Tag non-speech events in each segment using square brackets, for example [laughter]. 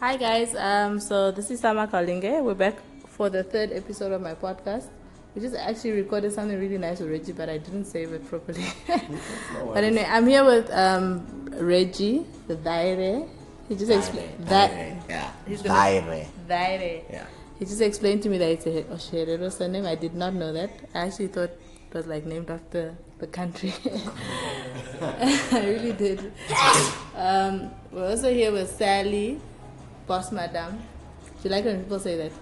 Hi guys, um, so this is Sama Kalinge. We're back for the third episode of my podcast. We just actually recorded something really nice with Reggie, but I didn't save it properly. [laughs] but anyway, I'm here with um, Reggie, the Daire. He just explained that. Yeah. He's gonna- Daire. Daire. Yeah. He just explained to me that it's a Osherero surname. I did not know that. I actually thought it was like named after the country. [laughs] I really did. [laughs] Um, we're also here with Sally, boss madam. Do you like when people say that?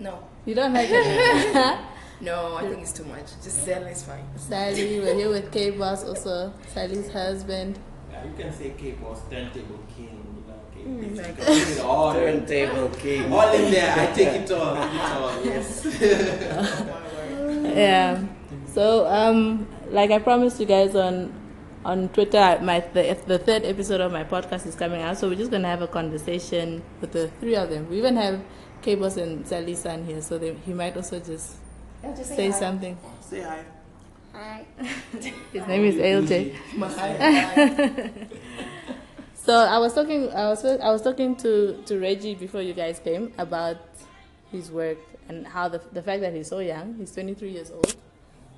No, You don't like it? [laughs] no, I think it's too much. Just Sally is fine. Sally, we're here with K Boss also, Sally's husband. Yeah, you can say K-Boss, Turntable King, you know, K- Mm, you like can put it all, Turntable king. all in there. I take it all, it all, [laughs] yes. Oh, my word. Yeah. So, um, like I promised you guys on on Twitter, my the, the third episode of my podcast is coming out. So we're just gonna have a conversation with the three of them. We even have K Boss and Sally's son here, so they, he might also just Yeah, just say hi. something. Say hi. Hi. [laughs] His name is ALJ. [laughs] Hi. So I was talking, I was I was talking to to Reggie before you guys came about his work and how the the fact that he's so young, he's 23 years old,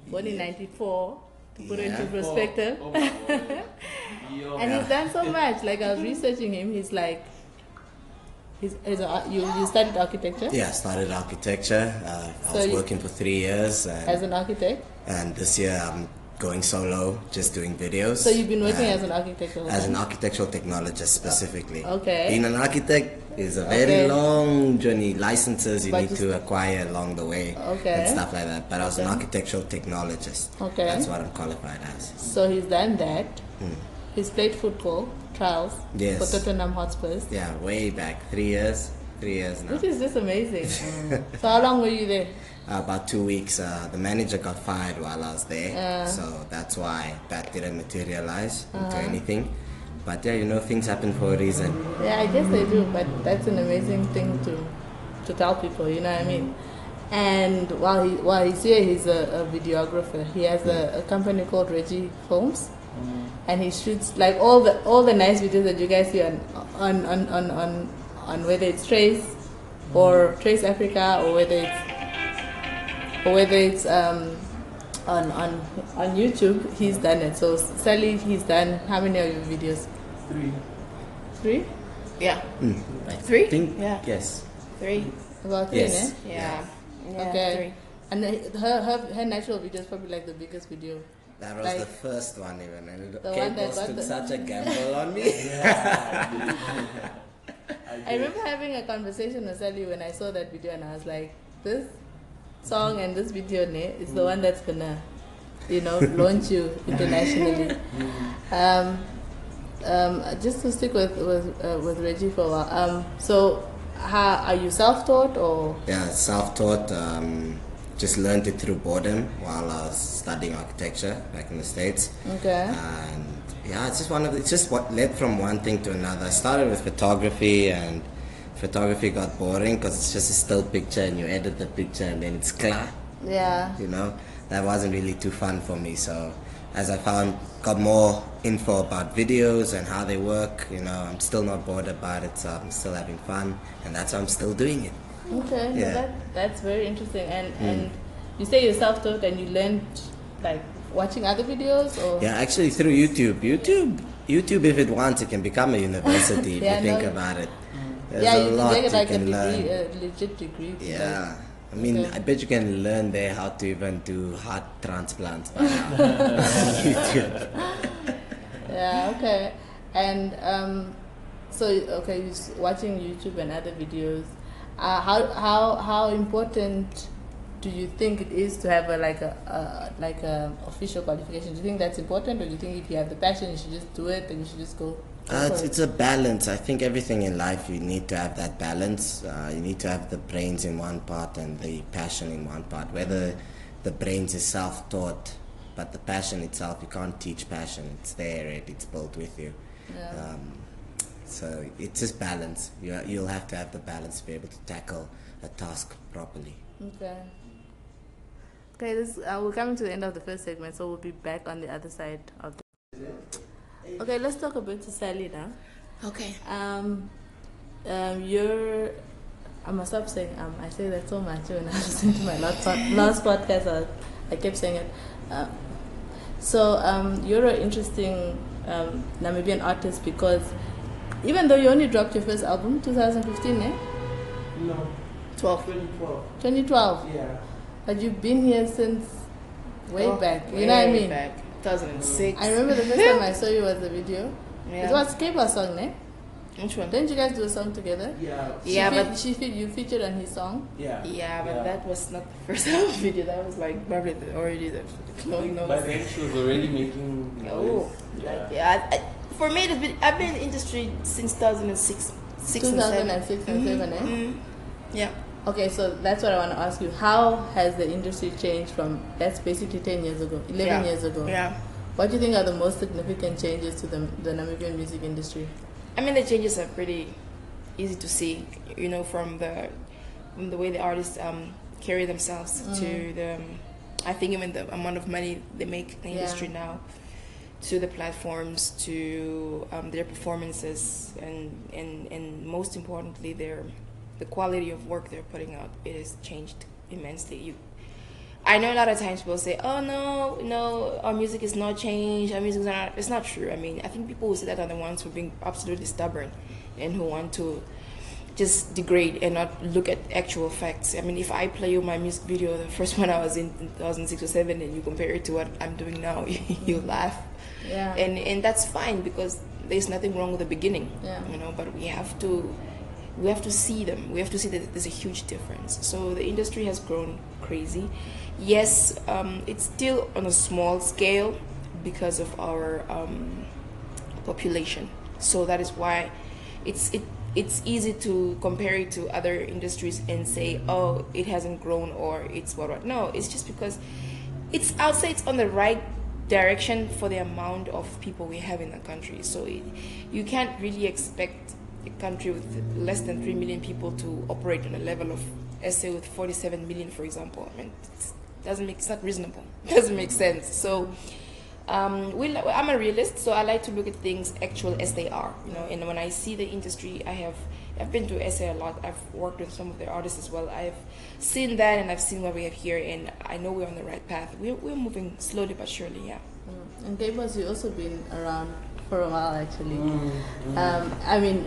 born in '94, to put it into perspective. Oh, my word. [laughs] And he's done so much. Like I was researching him, he's like, he's, he's a, you you studied architecture Yeah, I started architecture. Uh, I So was you- working for three years, as an architect. and this year I'm going solo, just doing videos. So you've been working as an architect. all as an architectural technologist specifically. Okay. Being an architect is a very Okay. long journey. Licenses you But need to acquire along the way Okay. and stuff like that. But I was an architectural technologist. Okay. That's what I'm qualified as. So he's done that. He's played football trials Hmm. Yes. for Tottenham Hotspurs, Yeah, way back, three years, three years now. which is just amazing. [laughs] so how long were you there? Uh, about two weeks. Uh, the manager got fired while I was there, Uh. so that's why that didn't materialize into Uh-huh. anything. But yeah, you know, things happen for a reason. Yeah, I guess they do, but that's an amazing thing to to tell people. You know what I mean? And while he while he's here, he's a, a videographer. He has a, a company called Reggie Films, and he shoots like all the all the nice videos that you guys see on on on on on, on whether it's Trace or Trace Africa or whether it's or whether it's um on on on YouTube. He's done it. So Sally, he's done how many of your videos? Three. Three. Yeah. Mm. Like three? Think, Yeah. Yes. Three. About three, Yes. eh? Yeah. yeah Okay. Three. And her, her her natural video is probably like the biggest video. That was Like- the first one even. And The Kate one that Moss took the- such a gamble on me. [laughs] I [laughs] remember having a conversation with Sally when I saw that video, and I was like, this song and this video ne, is the one that's gonna, you know, launch you [laughs] internationally. Um, um, just to stick with with, uh, with Reggie for a while. Um, so, how, are you self-taught or? yeah, self-taught. Um, just learned it through boredom while I was studying architecture back in the states. Okay. and yeah, it's just one of the, it's just what led from one thing to another. I started with photography, and photography got boring because it's just a still picture, and you edit the picture, and then it's clear. Yeah. You know, that wasn't really too fun for me. So, as I found, got more info about videos and how they work. You know, I'm still not bored about it, so I'm still having fun, and that's why I'm still doing it. Okay, Yeah. That, that's very interesting. And hmm. and you say you're self-taught and you learned like watching other videos or Yeah, actually through YouTube. YouTube, YouTube, if it wants, it can become a university if [laughs] you think no. about it. There's yeah, a you lot can get like you a degree, a legit degree. Yeah. I mean, Okay. I bet you can learn there how to even do heart transplants by. YouTube. [laughs] [laughs] Yeah, okay. And um, so okay, you're watching YouTube and other videos. Uh, how how how important do you think it is to have a like a, a like a official qualification? Do you think that's important, or do you think if you have the passion, you should just do it and you should just go? Uh, it's, it's a balance. I think everything in life you need to have that balance. Uh, you need to have the brains in one part and the passion in one part. Whether the brains is self-taught, but the passion itself you can't teach passion. It's there. It, it's built with you. Yeah. Um, so it's just balance. You, you'll have to have the balance to be able to tackle a task properly. Okay. Okay, this uh, we're coming to the end of the first segment, so we'll be back on the other side of the. Okay, let's talk a bit to Sally now. Okay. Um, um, you're. I must stop saying um. I say that so much when I [laughs] listen to my last pod, last podcast. I, I kept saying it. Um, so um, you're an interesting um, Namibian artist because even though you only dropped your first album 2015, eh? No, 12. 2012. 2012. Yeah. But you've been here since way Oh, back. You know what I way mean? Back, 2006. I remember the first time I saw you was the video. Yeah. It was Keba song, ne? Which one? Didn't you guys do a song together? Yeah. She Yeah, fe- but- she fe- you featured on his song. Yeah. Yeah, but that was not the first [laughs] album video. That was like probably the, already the, the clone By notes. then she was already making noise. Oh, Yeah. yeah. I, I, for me, it's been, I've been in industry since 2006. Six and seven. 2006 and 7, eh? Mhm. Yeah. Okay, so that's what I want to ask you. How has the industry changed from that's basically 10 years ago, 11 Yeah. years ago? Yeah. What do you think are the most significant changes to the, the Namibian music industry? I mean, the changes are pretty easy to see. You know, from the from the way the artists um, carry themselves to the, um, I think even the amount of money they make in the Yeah. industry now, to the platforms, to um, their performances, and, and and most importantly, their the quality of work they're putting out. It has changed immensely. You I know a lot of times people say, "Oh no, no, our music is not changed. Our music is not." It's not true. I mean, I think people who say that are the ones who are being absolutely stubborn, and who want to just degrade and not look at actual facts. I mean, if I play you my music video, the first [laughs] one I was in 2006 or seven, and you compare it to what I'm doing now, [laughs] you laugh, Yeah. and and that's fine because there's nothing wrong with the beginning. Yeah. You know, but we have to we have to see them. We have to see that there's a huge difference. So the industry has grown crazy. Yes, um, it's still on a small scale because of our um, population. So that is why it's it it's easy to compare it to other industries and say, oh, it hasn't grown or it's what what. No, it's just because it's I would say it's on the right direction for the amount of people we have in the country. So it, you can't really expect a country with less than three million people to operate on a level of SA with 47 million, for example. I mean, it doesn't make it's not reasonable. [laughs] It doesn't make sense. So. Um, we, I'm a realist, so I like to look at things actual as they are. You know, and when I see the industry, I have I've been to SA a lot. I've worked with some of their artists as well. I've seen that, and I've seen what we have here, and I know we're on the right path. We're, we're moving slowly but surely. Yeah. Mm. And K-Boss, you also been around for a while actually. Mm, mm. Um, I mean,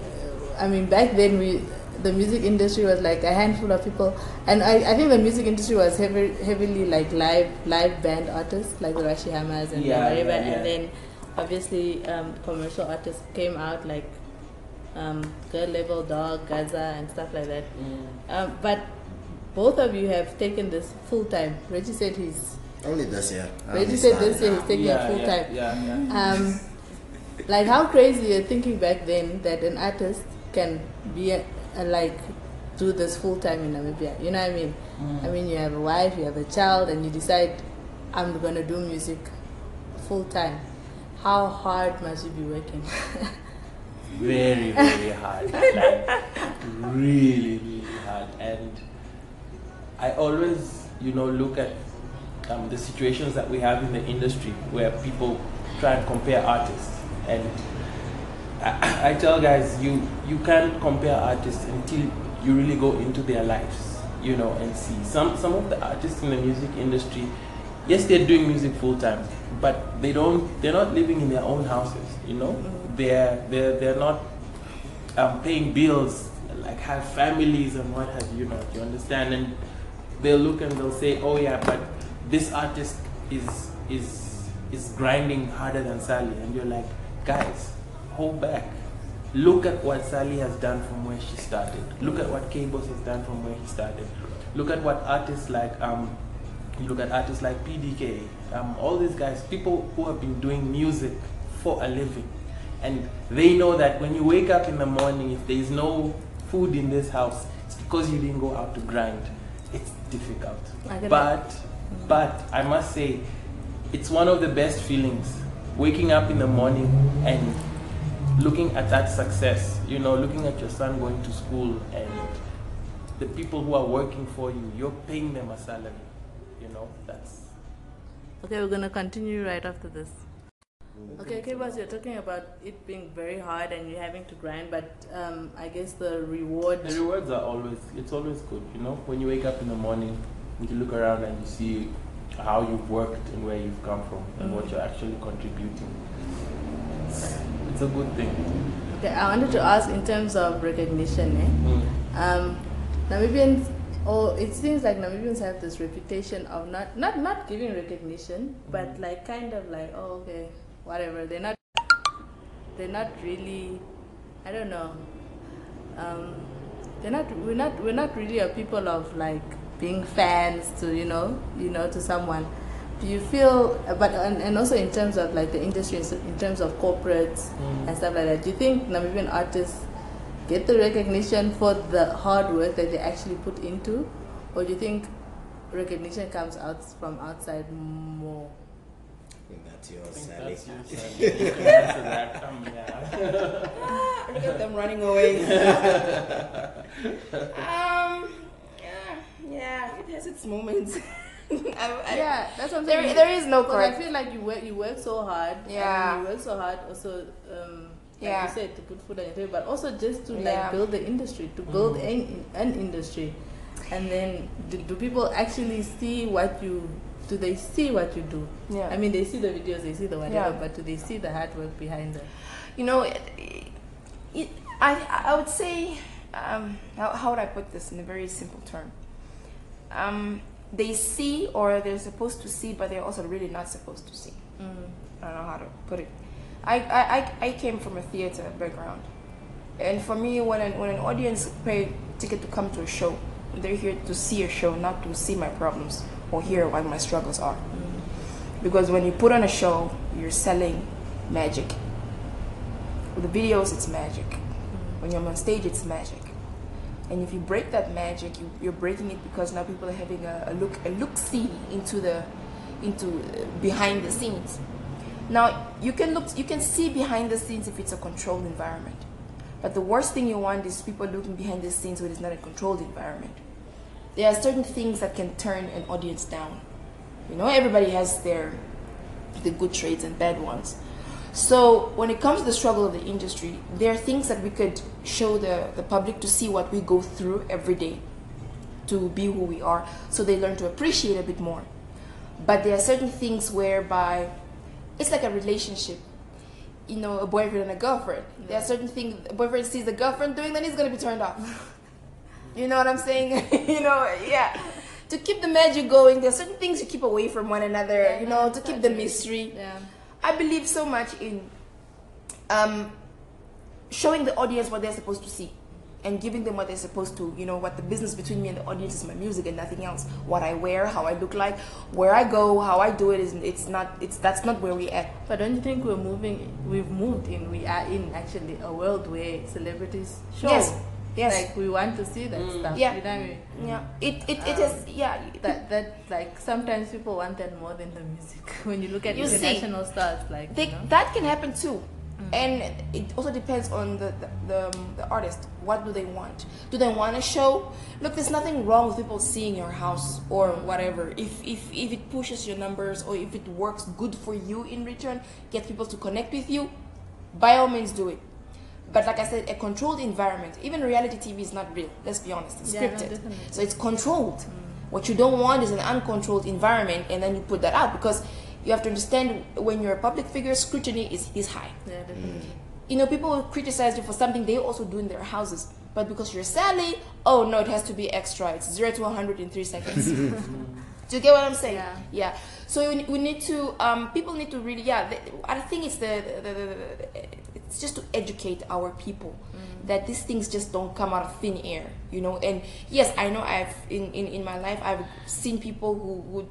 I mean back then we the music industry was like a handful of people, and I, I think the music industry was heavy, heavily like live live band artists like the Rashi Hammers and Yeah, the Mariba, yeah, yeah. and then obviously um, commercial artists came out like um, Girl Level Dog, Gaza, and stuff like that. Mm. Um, but both of you have taken this full time. Reggie said he's Only this year. Reggie said this year he's taking yeah, it full yeah, time. Yeah, yeah. Um, like how crazy you're thinking back then that an artist can be a, a, like do this full time in Namibia. You know what I mean? I mean, you have a wife, you have a child, and you decide I'm gonna do music full time. How hard must you be working? [laughs] very very hard like really really hard and i always you know look at um, the situations that we have in the industry where people try and compare artists and I, I tell guys you you can't compare artists until you really go into their lives you know and see. Some some of the artists in the music industry yes they're doing music full time but they don't they're not living in their own houses you know? They're they're they're not um, paying bills like have families and what have you not you understand? And they'll look and they'll say oh yeah but this artist is is is grinding harder than Sally. And you're like guys hold back. Look at what Sally has done from where she started. Look at what K-Boss has done from where he started. Look at what artists like um you look at artists like PDK um, all these guys people who have been doing music for a living. And they know that when you wake up in the morning if there is no food in this house it's because you didn't go out to grind. It's difficult. But but i must say it's one of the best feelings waking up in the morning and looking at that success you know looking at your son going to school and the people who are working for you you're paying them a salary you know that's okay, we're gonna continue right after this. Okay, okay, boss, you're talking about it being very hard and you're having to grind, but um, I guess the reward. The rewards are always, it's always good, you know. When you wake up in the morning, and you look around and you see how you've worked and where you've come from and what you're actually contributing. It's, it's a good thing. Okay, I wanted to ask in terms of recognition. Eh? Um, Namibians, or it seems like Namibians have this reputation of not not not giving recognition, but like kind of like oh okay, whatever. They're not they're not really, I don't know. Um, they're not we're not we're not really a people of like being fans to you know you know to someone. Do you feel, but and, and also in terms of like the industry, in terms of corporates Mm. and stuff like that, do you think Namibian artists get the recognition for the hard work that they actually put into, or do you think recognition comes out from outside more? I think that's yours, Sally. that's you, Sally. [laughs] You can answer that. Um, yeah. [laughs] Look at them running away. [laughs] um, yeah, yeah, it has its moments. [laughs] I, I, yeah, that's what I'm There, saying. there is no Because I feel like you work, you work so hard. Yeah. And you work so hard also, um, like Yeah. you said, to put food on your table, but also just to like Yeah. build the industry, to build an, an industry. And then, do, do people actually see what you? Do they see what you do? Yeah. I mean, they see the videos, they see the whatever, Yeah. but do they see the hard work behind it? you know, it, it, I, I would say, um, how, how would I put this in a very simple term? Um, they see or they're supposed to see, but they're also really not supposed to see. Mm. I don't know how to put it. I, I, I, came from a theater background. And for me, when an, when an audience pay ticket to come to a show, they're here to see a show, not to see my problems or hear what my struggles are. Because when you put on a show, you're selling magic. With the videos, it's magic. When you're on stage, it's magic. And if you break that magic, you, you're breaking it because now people are having a, a look a look see into the into uh, behind the scenes. Now you can look you can see behind the scenes if it's a controlled environment. But the worst thing you want is people looking behind the scenes when it's not a controlled environment. There are certain things that can turn an audience down. You know, everybody has their the good traits and bad ones. So when it comes to the struggle of the industry, there are things that we could show the, the public to see what we go through every day to be who we are so they learn to appreciate a bit more. But there are certain things whereby it's like a relationship. You know, a boyfriend and a girlfriend. There are certain things a boyfriend sees the girlfriend doing, then he's gonna be turned off. [laughs] you know what I'm saying? [laughs] you know, yeah. To keep the magic going, there are certain things you keep away from one another, you know, to keep the mystery. Yeah. I believe so much in um, showing the audience what they're supposed to see and giving them what they're supposed to. You know, what the business between me and the audience is my music and nothing else. What I wear, how I look like, where I go, how I do it is it's not it's that's not where we at. But don't you think we're moving? We've moved in. We are in actually a world where celebrities show. Yes. Yes. Like we want to see that stuff. Yeah. You know what I mean? Yeah. It it, it Um, is yeah. That that like sometimes people want that more than the music. [laughs] when you look at You see, international stars, like they, you know? that can happen too and it also depends on the the, the, um, the artist what do they want do they want a show look there's nothing wrong with people seeing your house or whatever if, if if it pushes your numbers or if it works good for you in return get people to connect with you by all means do it but like i said a controlled environment even reality tv is not real let's be honest it's Yeah, scripted definitely. so it's controlled what you don't want is an uncontrolled environment and then you put that out because you have to understand when you're a public figure scrutiny is, is high yeah, definitely. you know people will criticize you for something they also do in their houses but because you're Sally, oh no, it has to be extra. It's zero to 100 in three seconds. [laughs] do you get what I'm saying? Yeah. Yeah. So we, we need to, um, people need to really, yeah. The, I think it's the, the, the, the, it's just to educate our people that these things just don't come out of thin air, you know. And yes, I know I've in in, in my life I've seen people who would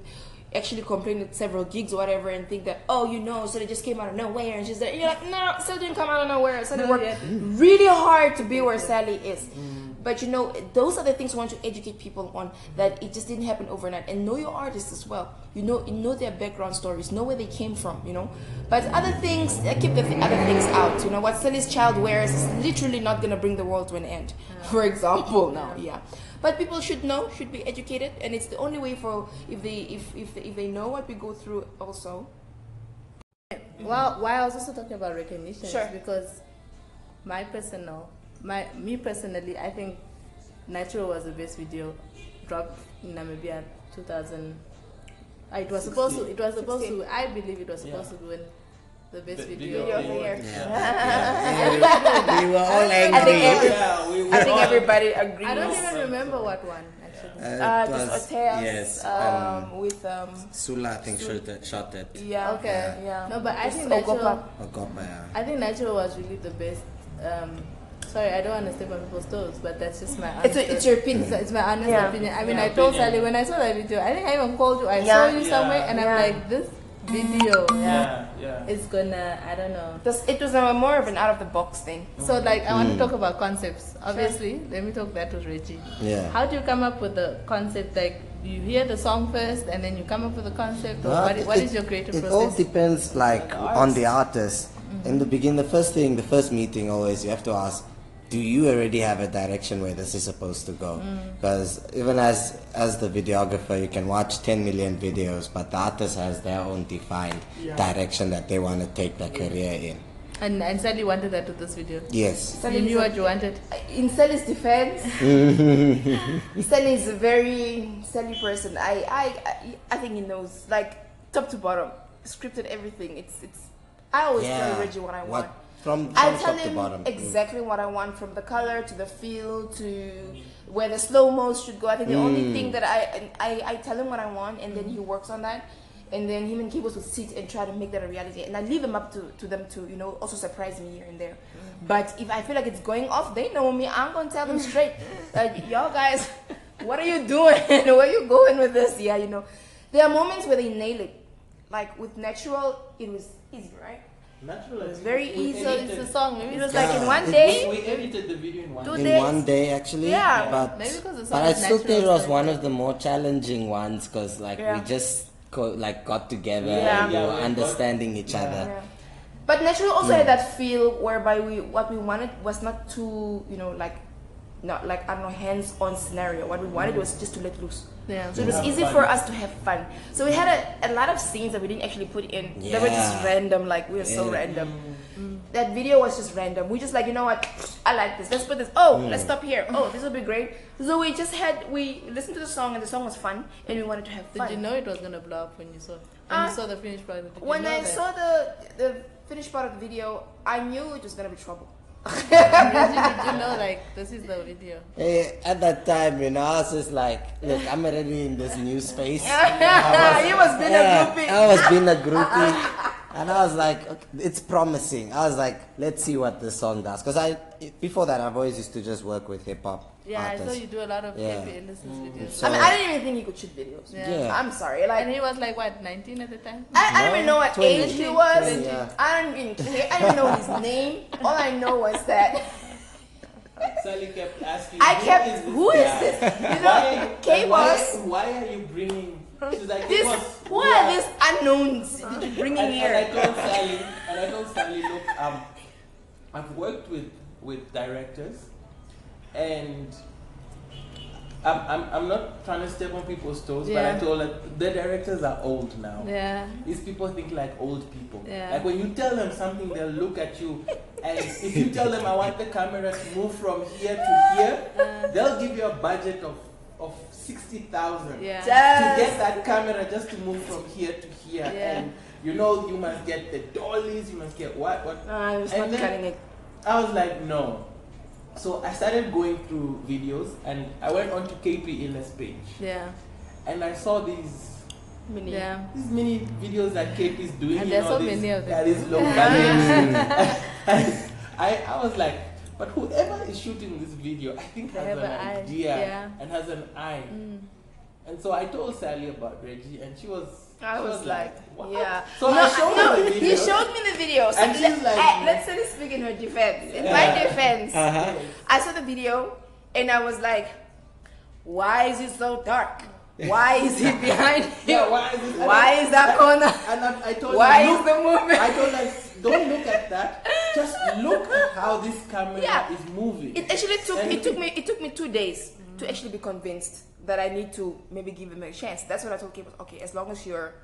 actually complain at several gigs or whatever and think that oh you know so they just came out of nowhere and she's like you're like no so didn't come out of nowhere so they worked Yeah. really hard to be where Sally is mm. But you know those are the things we want to educate people on that it just didn't happen overnight. And know your artists as well. You know you know their background stories. Know where they came from you know. But other things keep the th- other things out. You know what? Sally's child wears is literally not gonna bring the world to an end [laughs] for example [laughs] now. Yeah. But people should know should be educated. And it's the only way for if they if if, if they know what we go through also. Well, why I was also talking about recognition Sure. because my personal, my me personally, I think Natural was the best video dropped in Namibia 2000. uh, It was supposed to. It was supposed 16. to. I believe it was supposed Yeah. to win the best The video. Video of the year. Yeah. we were all angry. I think every- Yeah, we I think everybody agrees. I don't even remember what one actually. Uh, Uh, it just was- hotels. Yes. Um, Um, with um. Sula, I think, shot it. Shot it. Yeah. Okay. Yeah. No, but I Just think Natural. Ogopa. Ogopa, yeah. I think Natural was really the best. Um, sorry, I don't want to step on people's toes, but that's just my. It's, a, it's your opinion. It's, it's my honest Yeah. opinion. I mean, Yeah, I told opinion. Sally when I saw that video. I think I even called you. I Yeah. saw you Yeah. somewhere, and I'm like, this video Yeah, yeah. is gonna. I don't know. It was, it was a more of an out of the box thing. So mm-hmm. like, I want to mm. talk about concepts. Obviously, let me talk that with Reggie. Yeah. How do you come up with the concept? Like, you hear the song first, and then you come up with the concept, or Well, what, is, what it- is your creative it process? all depends like on the artist in mm-hmm. the beginning the first thing the first meeting always you have to ask do you already have a direction where this is supposed to go mm. because even as as the videographer you can watch 10 million videos but the artist has their own defined direction that they want to take their career in and and Sally wanted that with this video. yes You knew what you wanted. In Sally's defense, [laughs] Sally is a very Sally person. I, I, I, I think he knows, like top to bottom, scripted everything. It's, it's. I always tell Reggie what I want. From, I top tell to him bottom mm. exactly what I want from the color to the feel to where the slow mo should go. I think the only mm. thing that I, I I tell him what I want and then he works on that. And then him and K-Boss will sit and try to make that a reality. And I leave them up to, to them to, you know, also surprise me here and there. Mm. But if I feel like it's going off, they know me. I'm going to tell them straight. Like, y'all guys, what are you doing? [laughs] Where are you going with this? Yeah, you know. There are moments where they nail it. Like with Natural, it was easy, right? Natural. It was very we easy. So edited- it's a song. Maybe It was it's like in one day. We edited the video in one. Two in one day actually Yeah. but Maybe because the but I still think it was so one it's of the more challenging ones because like Yeah. we just co- like got together Yeah. and we were we got- understanding each other Yeah. But Natural also mm. had that feel whereby we what we wanted was not too, you know, like not like I don't know, hands on scenario. What we wanted was just to let loose. Yeah. So it was easy fun. for us to have fun. So we had a, a lot of scenes that we didn't actually put in. They were just random, like we were so Yeah. random. That video was just random. We just like, you know what? I like this. Let's put this. Oh, let's stop here. Oh, this will be great. So we just had we listened to the song and the song was fun and we wanted to have fun. Did you know it was gonna blow up when you saw when Uh, you saw the finished product? Did you when know I that? saw the the finished part of the video, I knew it was gonna be trouble. Did you know like this is the video? Hey, at that time, you know, I was just like, look, I'm already in this new space. [laughs] he was being Yeah, a groupie. I was being a groupie. And I was like, okay, it's promising. I was like, let's see what this song does. Because I, before that, I've always used to just work with hip hop Yeah, I saw you do a lot of Yeah. KP Innocence videos. So- I mean, I didn't even think he could shoot videos. Yeah. Yeah. I'm sorry. Like, And he was like what, 19 at the time? I, I don't even know what 20. age he was. 20, yeah. I don't even care. I don't know his name. All I know was that [laughs] Sally kept asking. I kept, is this who is guy? this? [laughs] You Why, know, K and why, was why are you bringing? She's like, this. Who we are these unknowns did you bring in And, and I told Sally, and I told Sally, look, um, I've worked with with directors, and I'm, I'm, I'm not trying to step on people's toes, but I told her the directors are old now. Yeah. These people think like old people. Yeah. Like when you tell them something, they'll look at you, [laughs] and if you tell them I want the camera to move from here to here, they'll give you a budget of of sixty thousand Yeah. to get that camera just to move from here to here. Yeah. And you know, you must get the dollies, you must get what, what. I was And not cutting it. I was like, no. So I started going through videos and I went on to KP Illest page Yeah. and I saw these Mini. Yeah. these many videos that KP is doing. And you there's know, so these, many of them. Yeah, these low. I, I was like, but whoever is shooting this video, I think has have an an eye, idea yeah. and has an eye. Mm. And so I told Sally about Reggie, and she was. I was like, yeah. So no, I showed no, he showed me the video. So And she's like- I- let's let me speak in her defense. In Yeah. my defense, Uh-huh. I saw the video and I was like, why is it so dark? Why is it [laughs] behind him? Yeah, why is this? Why is that corner? And I, I told Why her, is look, the movement? I told her, don't look at that. Just look at how this camera Yeah. is moving. It actually took And it took me it took me two days to actually be convinced that I need to maybe give him a chance. That's what I told Kate. Okay, as long as you're,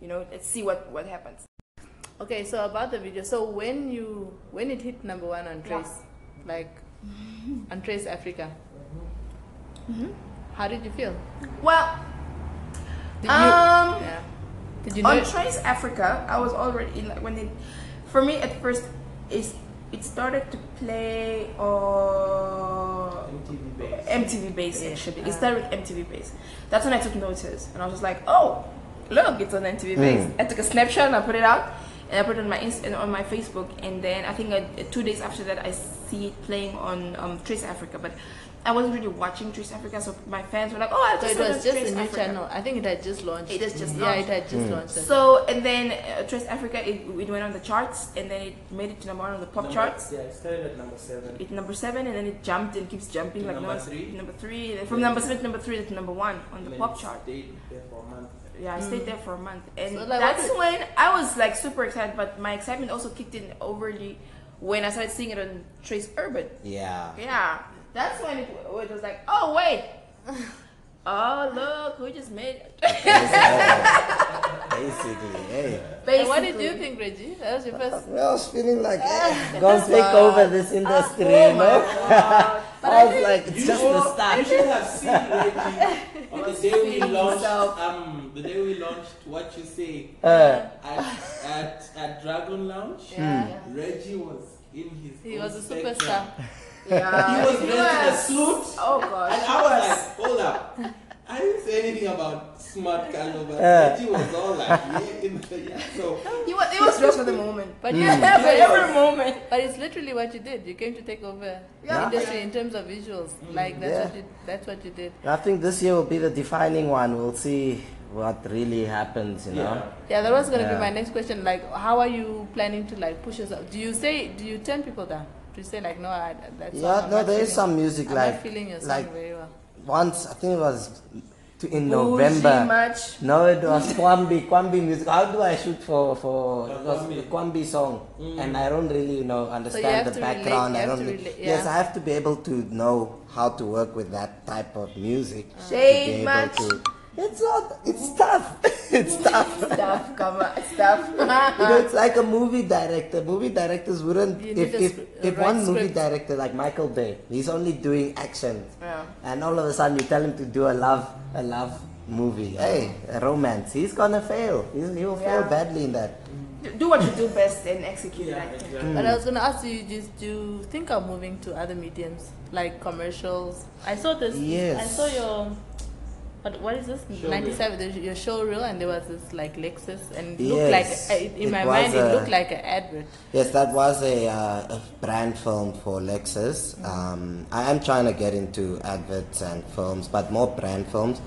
you know, let's see what what happens. Okay, so about the video. So when you when it hit number one on Trace, like on Trace Africa, how did you feel? Well, Did Um, you, yeah. Did you know? on Trace Africa, I was already in like when it. For me, at first, is it started to play on MTV base. MTV Base Yeah. actually. Ah. It started with MTV Base. That's when I took notice, and I was just like, oh, look, it's on MTV Base. I took a snapshot and I put it out, and I put it on my Inst- on my Facebook, and then I think uh, two days after that, I see it playing on um, Trace Africa, but. I wasn't really watching Trace Africa, so my fans were like, "Oh, I so it was just Trace a new Africa. channel. I think it had just launched. It has just yeah, launched. it had just launched. So and then uh, Trace Africa, it, it went on the charts, and then it made it to number one on the pop Number- charts. Yeah, it started at number seven. It number seven, and then it jumped and keeps jumping To like number no- three. Number three, and then from number seven to number three to number one on the And pop it chart. Stayed there for a month. Yeah, I stayed there for a month, and So, like, that's what when I was like super excited. But my excitement also kicked in overly when I started seeing it on Trace Urban. Yeah. Yeah, that's when it, it was like, oh wait, [laughs] oh look, we just made. it. [laughs] Basically, hey. And what did you think, Reggie? That was your first. I was feeling like, [laughs] hey, gonna take over this industry, you know? I was like, it's just the You should have seen Reggie on the day we launched. Um, the day we launched what you say Uh, at at, at Dragon Lounge. Yeah. Reggie was in his. He own was a superstar. Yeah, He was dressed in a was. suit. Oh And gosh. I was like, hold up. I didn't say anything about smart Carlo, but Uh. Reggie was all like, yeah, in the, yeah. So He was, he was dressed for the moment. But Mm. you Yeah, for every moment. But it's literally what you did. You came to take over Yeah. the industry in terms of visuals. Like that's Yeah. what you that's what you did. I think this year will be the defining one. We'll see what really happens, you know? yeah. Yeah, that was gonna Yeah. be my next question. Like, how are you planning to like push yourself? Do you say do you turn people down? Do you say like no, I, that's Yeah, no, not there is feeling- some music I'm like not feeling your song like very well. once I think it was to, in Bougie November. much. No, it was Kwambi, Kwambi music. How do I shoot for for For it was Kwambi. the Kwambi song? Mm. And I don't really you know understand have the to relate- background. you I don't. to re- relate- Yes. I have to be able to know how to work with that type of music. Uh. to be Shade able match. to. It's not. It's tough. [laughs] it's tough. Stuff, come on, stuff. [laughs] You know, it's like a movie director. Movie directors wouldn't. You If need a if, script- a if right one movie script. director like Michael Bay, he's only doing action, Yeah. and all of a sudden you tell him to do a love a love movie, hey, a romance, he's gonna fail. He's, he will fail Yeah. badly in that. Do what you do best and execute it. Yeah, I exactly. But I was gonna ask you, just do you think of moving to other mediums like commercials? I saw this. Yes. I saw your. What, what is this? Showreel. 97, there's your show reel, and there was this like Lexus, and it Yes. looked like, uh, in It my mind, it looked like an advert. Yes, that was a, uh, a brand film for Lexus. Um, I am trying to get into adverts and films, but more brand films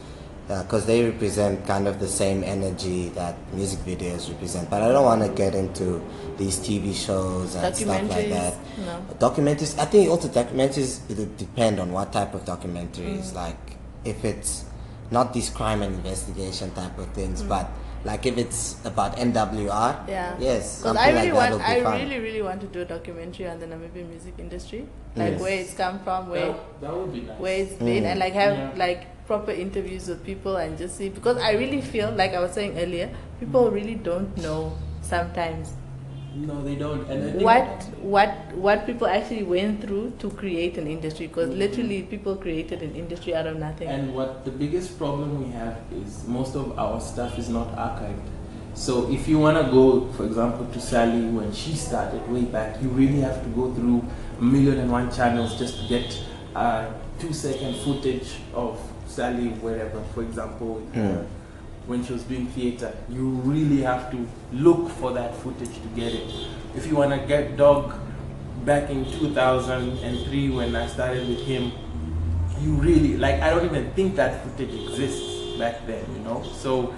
because they represent kind of the same energy that music videos represent. But I don't want to get into these TV shows and stuff like that. no. Documentaries, I think also documentaries it depend on what type of documentaries. Mm. Like if it's not these crime and investigation type of things, but like if it's about NWR, Mm. Yeah. yes, Because something I really like that want, will be I fun. really, really want to do a documentary on the Namibian music industry, like Yes. where it's come from, where That, that would be nice. where it's been, and like have Yeah. like proper interviews with people and just see. Because I really feel, like I was saying earlier, people really don't know sometimes No, they don't. And I think what what what people actually went through to create an industry. Because literally, people created an industry out of nothing. And what the biggest problem we have is most of our stuff is not archived. So if you want to go, for example, to Sally when she started way back, you really have to go through a million and one channels just to get uh, two second footage of Sally wherever, for example, with her, when she was doing theater. You really have to look for that footage to get it. If you want to get Dog back in 2003 when I started with him, you really like i don't even think that footage exists back then you know so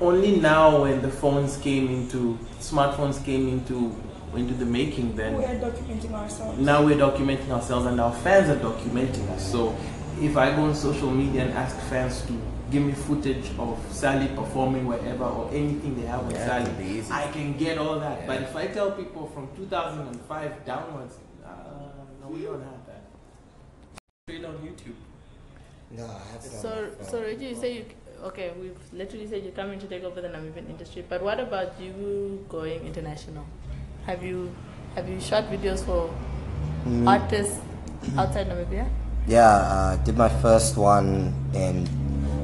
only now when the phones came into smartphones came into into the making then We are documenting ourselves. now we're documenting ourselves and our fans are documenting us so if i go on social media and ask fans to give me footage of sally performing wherever or anything they have with Yeah, sally it'll be easy. i can get all that but if i tell people from 2005 downwards uh, no we don't have that straight on youtube No, I have it on so my phone. so Reggie, you say you, okay, we've literally said you're coming to take over the Namibian industry, but what about you going international? Have you have you shot videos for Mm. artists outside Namibia? Yeah, uh, did my first one in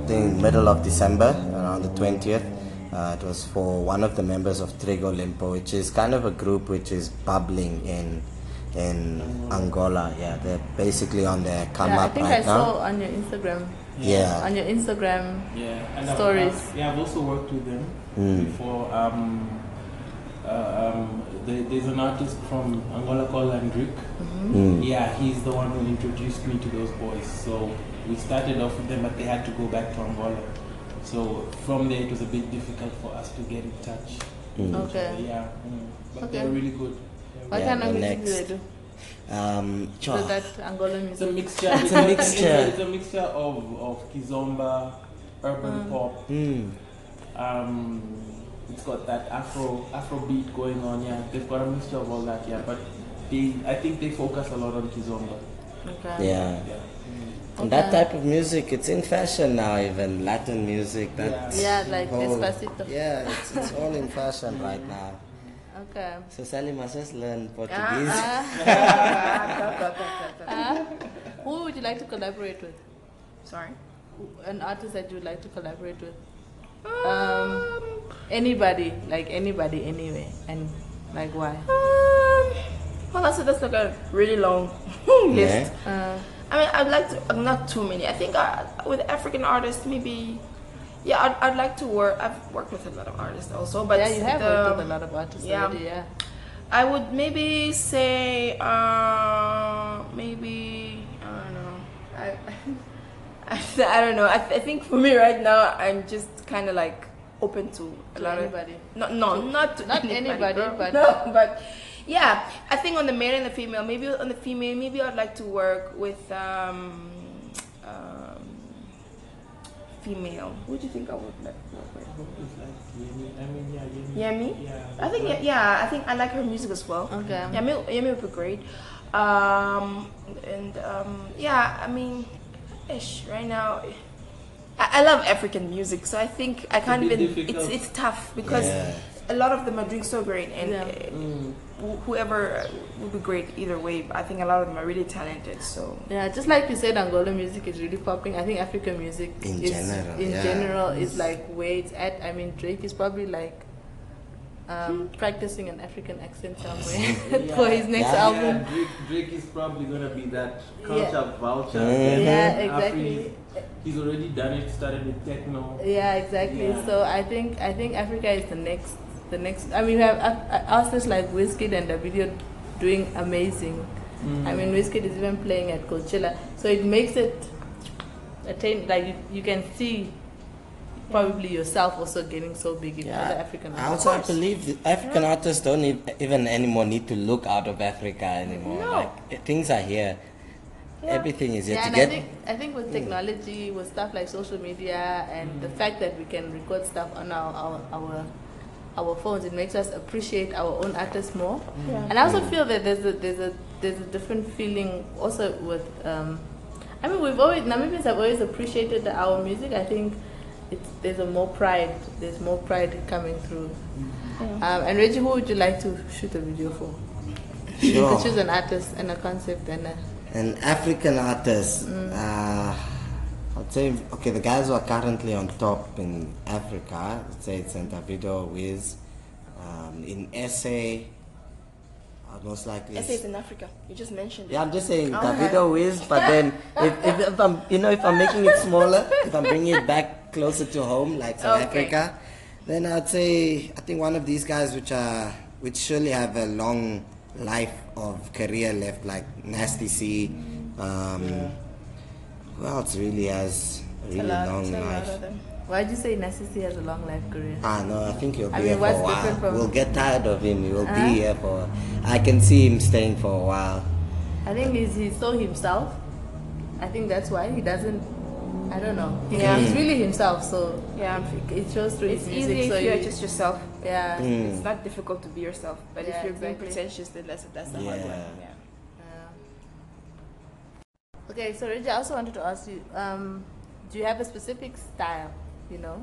the middle of December, around the 20th. Uh, it was for one of the members of Trigo Limpo, which is kind of a group which is bubbling in in Angola. Yeah, they're basically on their come yeah, I up think right I now. saw on your Instagram. Yeah. On your Instagram. Yeah, and Stories. I've- yeah, I've also worked with them Mm. before. Um, uh, um, there, there's an artist from Angola called Andrik. Mm. Yeah, he's the one who introduced me to those boys. So we started off with them, but they had to go back to Angola. So from there, it was a bit difficult for us to get in touch. Mm. Okay. Yeah, mm. but Okay. they're really good. They're What Yeah, kind of the music do they do? Um, So sure. that Angolan It's a mixture. [laughs] It's a mixture. It's a mixture of, of kizomba, urban Mm. pop. Mm. Um, it's got that Afro Afro beat going on. Yeah, they've got a mixture of all that. Yeah, but they I think they focus a lot on kizomba. Okay. Yeah. Yeah. And that type of music, it's in fashion now, even Latin music. That Yeah, like whole- Despacito. Yeah, it's, it's all in fashion right [laughs] now. Okay. So Sally must just learn Ah, Portuguese. Uh, [laughs] [laughs] who would you like to collaborate with? Sorry. An artist that you would like to collaborate with? Um, anybody, like anybody, anyway, and like why? Um, well, that's that's like a really long [laughs] list. Yeah. Uh, I mean, I'd like to uh, not too many. I think uh, with African artists, maybe. Yeah, I'd, I'd like to work. I've worked with a lot of artists also, but yeah, you have the- worked with a lot of artists yeah. already. Yeah. I would maybe say, uh, maybe I don't know. I, [laughs] I, don't know. I, th- I think for me right now, I'm just kind of like open to a lot anybody. of no, no, not to Not anybody, girl. but- [laughs] no, but yeah. I think on the male and the female, maybe on the female, maybe I'd like to work with um, um, female. Who do you think I would like to work with? I hope it's like Yemi. I mean, yeah, Yemi. Yemi. Yeah. I think yeah, yeah, I think I like her music as well. Okay. Yemi, Yemi would be great. Um, and um, yeah, I mean, ish, right now, I, I love African music, so I think I can't bit even. difficult. It's it's tough because Yeah. a lot of them are doing so great, and Yeah. uh, Mm. wh- whoever uh, would be great either way. But I think a lot of them are really talented. So Yeah, just like you said, Angola music is really popping. I think African music In is, general, in yeah. general is like where it's at. I mean, Drake is probably like um, practicing an African accent somewhere [laughs] [laughs] for his next Yeah. album. Yeah, Drake, Drake is probably gonna be that Yeah. culture vulture. Mhm. Yeah, exactly. he's- He's already done it. Started with techno. Yeah, exactly. Yeah. So I think I think Africa is the next the next. I mean, we have uh, artists like Wizkid and Davido doing amazing. Mm. I mean, Wizkid is even playing at Coachella, so it makes it attain like you, you can see probably yourself also getting so big in other African I artists. also believe the African artists don't even anymore need to look out of Africa anymore. No. Like eh, things are here. Everything is here Yeah, to and get. I think I think with technology, with stuff like social media, and the fact that we can record stuff on our our our, our phones, it makes us appreciate our own artists more. Yeah. And I also feel that there's a there's a there's a different feeling also with. Um, I mean, we've always Namibians have always appreciated our music. I think it's there's a more pride. There's more pride coming through. Um, and Reggie, who would you like to shoot a video for? You could choose an artist and a concept and a. An African artist. Mm. Uh, I'd say okay. The guys who are currently on top in Africa. I'd say it's in Davido, Wiz. Um, in SA, I'd most likely. SA is in Africa. You just mentioned it. Yeah, I'm just saying Oh, Davido is. but then [laughs] if, if, if I'm you know if I'm making it smaller, if I'm bringing it back closer to home, like South Okay. Africa, then I'd say I think one of these guys which are which surely have a long life of career left, like Nasty C. Um, Who else really has a really a lot, long it's a lot life? Why'd you say Nasty has a long life career? Ah no, I think he'll be I here mean, for a while. from- We'll get tired of him. He will Uh-huh. be here for. I can see him staying for a while. I think he's he's so himself. I think that's why he doesn't. I don't know. He, Yeah. He's really himself, so Yeah. it shows through It's his easy music. if so you're you- just yourself. yeah. Mm. It's not difficult to be yourself, but Yeah, if you're being exactly. pretentious, then that's that's the hard one. Yeah. Yeah. Yeah. Okay, so Reggie, I also wanted to ask you, um, do you have a specific style You know,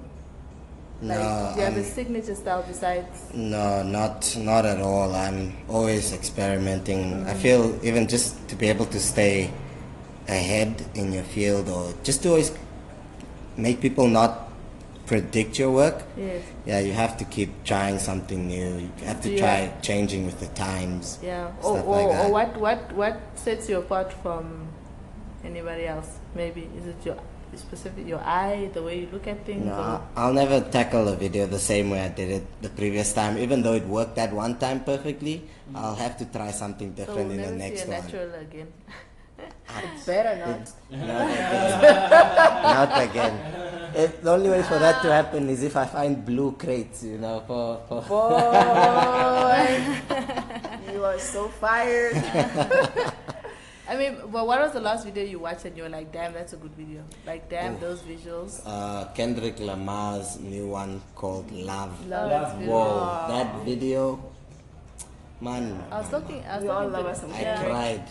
like No, do you have a I'm- signature style besides? No, not not at all. I'm always experimenting. I feel even just to be able to stay ahead in your field, or just to always make people not predict your work. Yes. Yeah, you have to keep trying something new. You have to you try changing with the times. Yeah. Or, or, like or what what what sets you apart from anybody else? Maybe is it your specific your eye, the way you look at things? No, or- I'll- never tackle a video the same way I did it the previous time. Even though it worked that one time perfectly, mm. I'll have to try something so different we'll in the next see one. natural again. [laughs] It's better not. Not again. Not again. If, the only way for that to happen is if I find blue crates, you know, for, for Boy, you are so fired. I mean, but what was the last video you watched and you were like, damn, that's a good video? Like, damn, those visuals. uh, Kendrick Lamar's new one called Love. Love that video. Whoa, that video, man, I was talking. I was We all love us some I yeah. cried.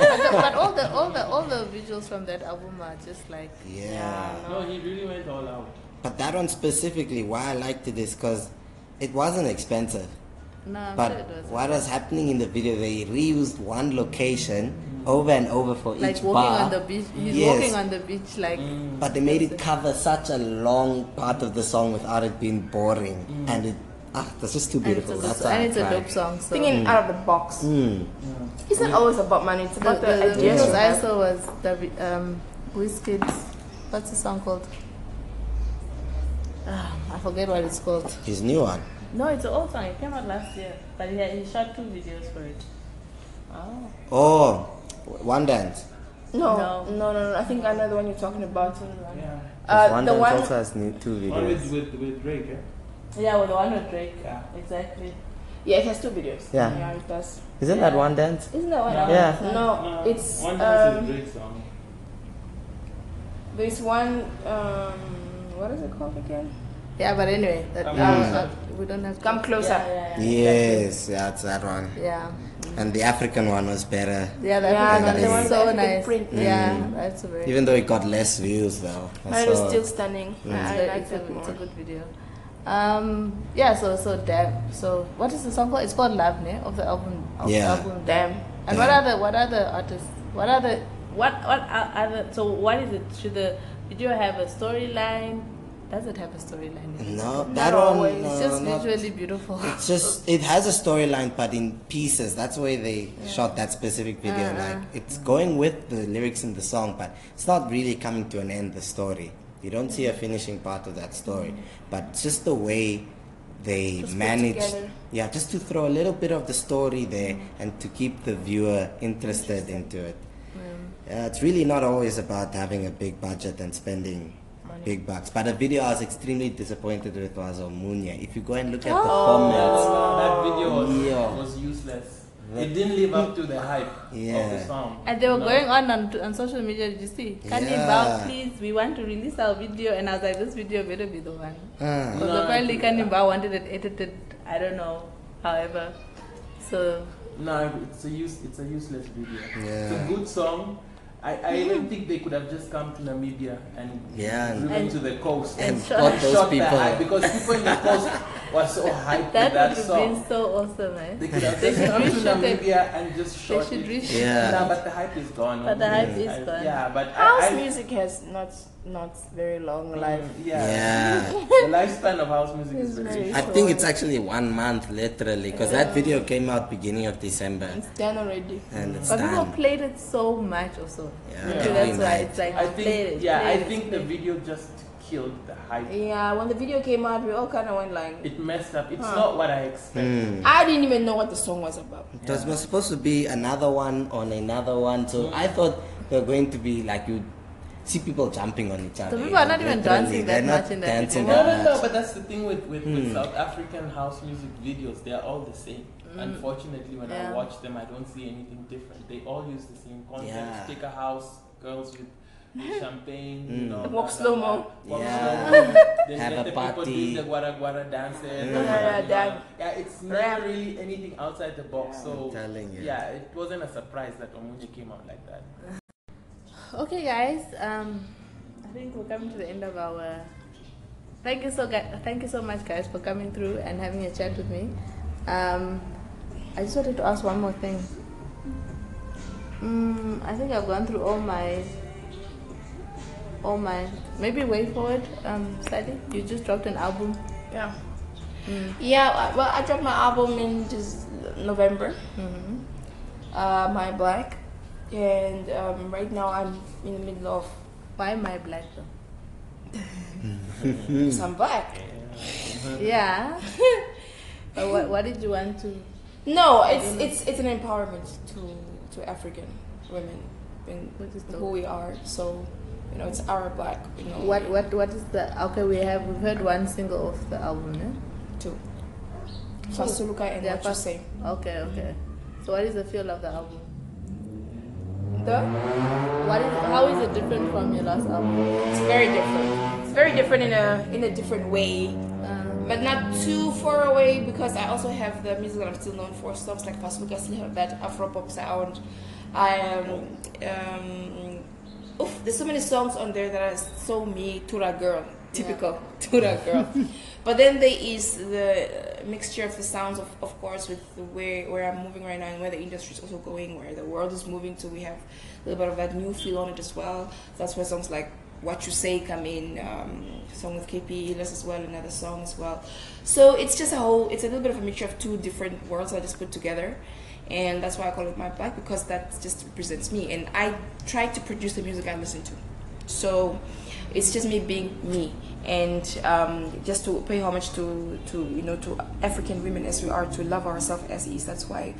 But, all the all the all the visuals from that album are just like Yeah. No, he really went all out. But that one specifically, why I liked it is because it wasn't expensive. no. I'm But sure it was what was happening in the video, they reused one location over and over for like each walking on the beach. He's Yes. walking on the beach like But they made it cover such a long part of the song without it being boring, mm. and it ah, that's just too and it's beautiful. a, That's good, and it's a dope song. So Thinking out of the box. Mm. It's not always about money. It's about the, the, the ideas you I saw was the vi- um, Wizkid's. What's the song called? Ah, I forget what it's called. His new one. No, it's an old song. It came out last year, but he, he shot two videos for it. Oh. Oh, One Dance. No, No. no, no, no, I think I know the one you're talking about. Yeah. Uh, one the Dance one. also has new two One with, with, with Drake, eh? Yeah, with the one with Drake. Yeah. Exactly. Yeah, it has two videos. Yeah. yeah, it does. Isn't that One Dance? Isn't that one? No. Yeah. No, it's one dance um, is Drake song. there's one. Um, what is it called again? Yeah, but anyway, that, Come uh, uh, we don't have to. Come closer. Yeah, yeah, yeah. Yes, yeah, it's that one. Yeah. And the African one was better, Yeah, that Yeah, one the is one so nice. print. Yeah, Mm. that's a very. even though it got less views though. But it was still stunning. Mm. I, I it's, like a, that it's a good video. Um, yeah, so so damn. So what is the song called? It's called Love, ne? Of the album. Of the Yeah. album. Damn. And what are the what are the artists? What are the what what are other? So what is it? Should the video have a storyline? Does it have a storyline? No, Not that one. no, It's just not- visually beautiful. [laughs] It's just it has a storyline, but in pieces. That's why they shot that specific video. Uh-uh. Like it's going with the lyrics in the song, but it's not really coming to an end. The story. You don't see a finishing part of that story, but just the way they just managed, yeah, just to throw a little bit of the story there and to keep the viewer interested into it. Yeah, uh, it's really not always about having a big budget and spending big bucks. But a video I was extremely disappointed with was Omunya. If you go and look at the Oh. comments, It didn't live up to the hype of the song. And they were No. going on, on on social media. Did you see? Cannibal, Yeah. please, we want to release our video. And I was like, this video better be the one. Because No, apparently I- Cannibal wanted it edited. I don't know. However, so No, it's a use, it's a useless video. It's a good song. I, I even think they could have just come to Namibia and Yeah, driven And- to the coast and and, shot- those shot the people. hype because people in the coast were so [laughs] hyped that with that would have song. been so awesome, eh? They could have They just should come to reshoot it. Namibia and just They shot should it. reshoot Yeah. Nah, but the hype is gone. But the hype is I- gone. Yeah, but House I, I, music has not not very long life. Yeah. Yeah. the lifespan of house music is It's very very I think it's actually one month literally because that video came out beginning of December It's done already. and it's But people done. played it so much also. Yeah, Maybe every that's why it's like I think it. yeah, I played it, think the video just killed the hype. Yeah, when the video came out, we all kind of went like, It messed up. It's Huh. not what I expected. Mm. I didn't even know what the song was about. It was, was supposed to be another one on another one, so I thought they're going to be like you see people jumping on each other. people are not even dancing they're that not much in that dancing video. No, that no, no, much. but that's the thing with, with, with Hmm. South African house music videos. They are all the same. Unfortunately, when Mm. Yeah. I watch them, I don't see anything different. They all use the same concept. Yeah. Stick a house, girls with, with champagne, you Mm. know. Walk blah, blah, slow-mo. Walk Yeah. slow-mo. [laughs] Then Have get a the people party. the guara guara dances. Mm. blah, blah, Yeah, yeah, it's Rap. never really anything outside the box. Yeah. So I'm telling you. yeah, it wasn't a surprise that Omunji came out like that. [laughs] Okay, guys. Um, I think we're coming to the end of our thank you so gu- thank you so much, guys, for coming through and having a chat with me. Um, I just wanted to ask one more thing. Mm, I think I've gone through all my all my maybe way forward. Um, Sally, you just dropped an album. Yeah. Yeah, well, I dropped my album in just November, Mm-hmm. uh, My Black. And um, right now I'm in the middle of Why am I black though? [laughs] some black. Yeah. [laughs] but what what did you want to? No, it's it's it's an empowerment to to African women in Which who we are. So, you know, it's our black. You know, What what what is the? Okay, we have we've heard one single of the album, eh? Two. Fasuluka and Yeah, what you Fas- say. Okay, okay. So what is the feel of the album? The What is how is it different from your last album? it's very different. It's very different in a in a different way. Um, but not too far away because I also have the music that I'm still known for. Songs like still have that Afro pop sound. I am. Um, oof, there's so many songs on there that are so me, Tura girl, typical [laughs] Tura girl. but then there is the mixture of the sounds, of, of course, with the way where I'm moving right now and where the industry is also going, where the world is moving to. We have a little bit of that new feel on it as well. That's where songs like what You Say come in, um, song with KP Illest as well, another song as well. So it's just a whole, it's a little bit of a mixture of two different worlds I just put together. And that's why I call it my black because that just represents me. And I try to produce the music I listen to. So it's just me being me. And um, just to pay homage to, to, you know, to African women as we are, to love ourselves as is. That's why,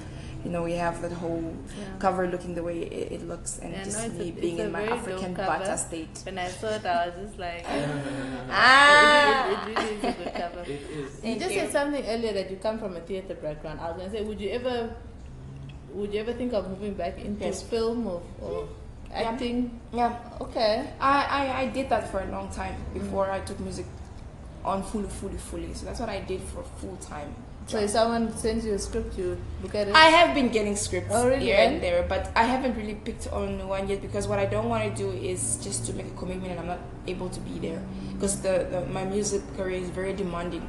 you know, we have that whole cover looking the way it, it looks. And Yeah, just no, me a- being in my very African butter state. when I saw it, I was just like, [laughs] [laughs] Ah! it, it really is a good cover. It is. You just you. said something earlier that you come from a theater background. I was gonna say, would you ever, would you ever think of moving back into Yes. film or, or acting? Yeah, Okay. I, I, I did that for a long time before I took music on fully, fully, fully. So that's what I did for full time. So if someone sends you a script, you look at it. I have been getting scripts Oh, really? here and there, but I haven't really picked on one yet because what I don't want to do is just to make a commitment and I'm not able to be there because the, the my music career is very demanding.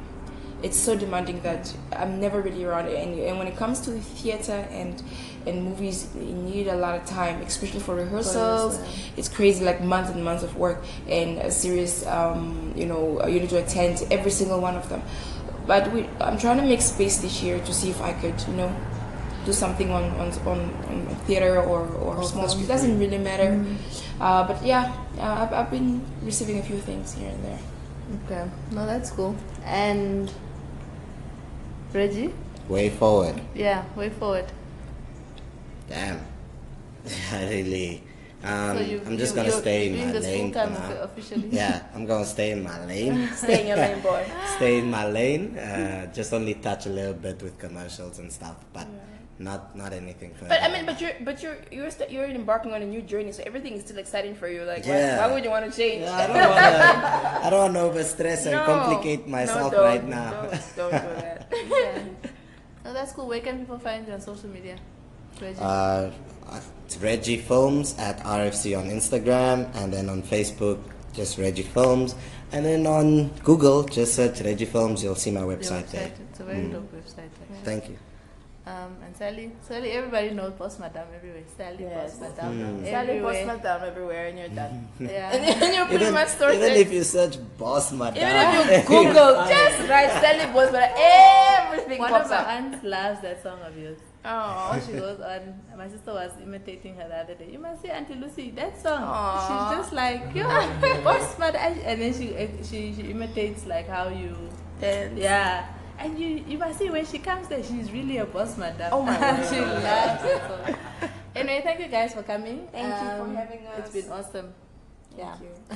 It's so demanding that I'm never really around it. And, and when it comes to the theater and and movies, you need a lot of time, especially for rehearsals. rehearsal. It's crazy, like months and months of work and a serious, um, you know, you need to attend every single one of them. But we, I'm trying to make space this year to see if I could, you know, do something on on, on, on theater or, or, Or small film. screen. Doesn't really matter. Uh, but yeah, uh, I've, I've been receiving a few things here and there. Okay. No, that's cool. And Reggie? Way forward. Yeah, way forward. Damn. I [laughs] really. Um, so you, I'm just you, gonna stay in my lane for now. officially. [laughs] Yeah, I'm gonna stay in my lane. [laughs] Stay in your lane, boy. stay in my lane. Uh, just only touch a little bit with commercials and stuff, but not not anything further. But I mean, but you're but you're you're st- you're embarking on a new journey, so everything is still exciting for you. Like, Yeah. why, why would you want to change? Yeah, I don't wanna. I don't wanna over stress and No. complicate No, myself don't, right now. Don't, don't do that. Yeah. No, that's cool. Where can people find you on social media? Reggie? Uh, it's Reggie Films at RFC on Instagram, and then on Facebook, just Reggie Films, and then on Google, just search Reggie Films. You'll see my Your website there. It's a very Mm. dope website. actually. Thank you. Um, and Sally, Sally, everybody knows Boss Madame everywhere. Sally, Yes. Boss Madame, Mm. Sally post everywhere. everywhere, and you're done. [laughs] Yeah. [laughs] and then you're pretty Even, much sorted. even if you search Boss Madame, Even if you [laughs] Google, just write Sally Boss, but everything One of my aunts loves that song of yours. Oh, she goes on. My sister was imitating her the other day. You must see Auntie Lucy that song. Aw. She's just like yo, [laughs] [laughs] what's my and then she she she imitates like how you then yeah. And you you must see when she comes there, she's really a boss madam. Oh my [laughs] God. she loves it. So. Anyway, thank you guys for coming. Thank you for Um, having us. It's been awesome. Yeah. Thank you.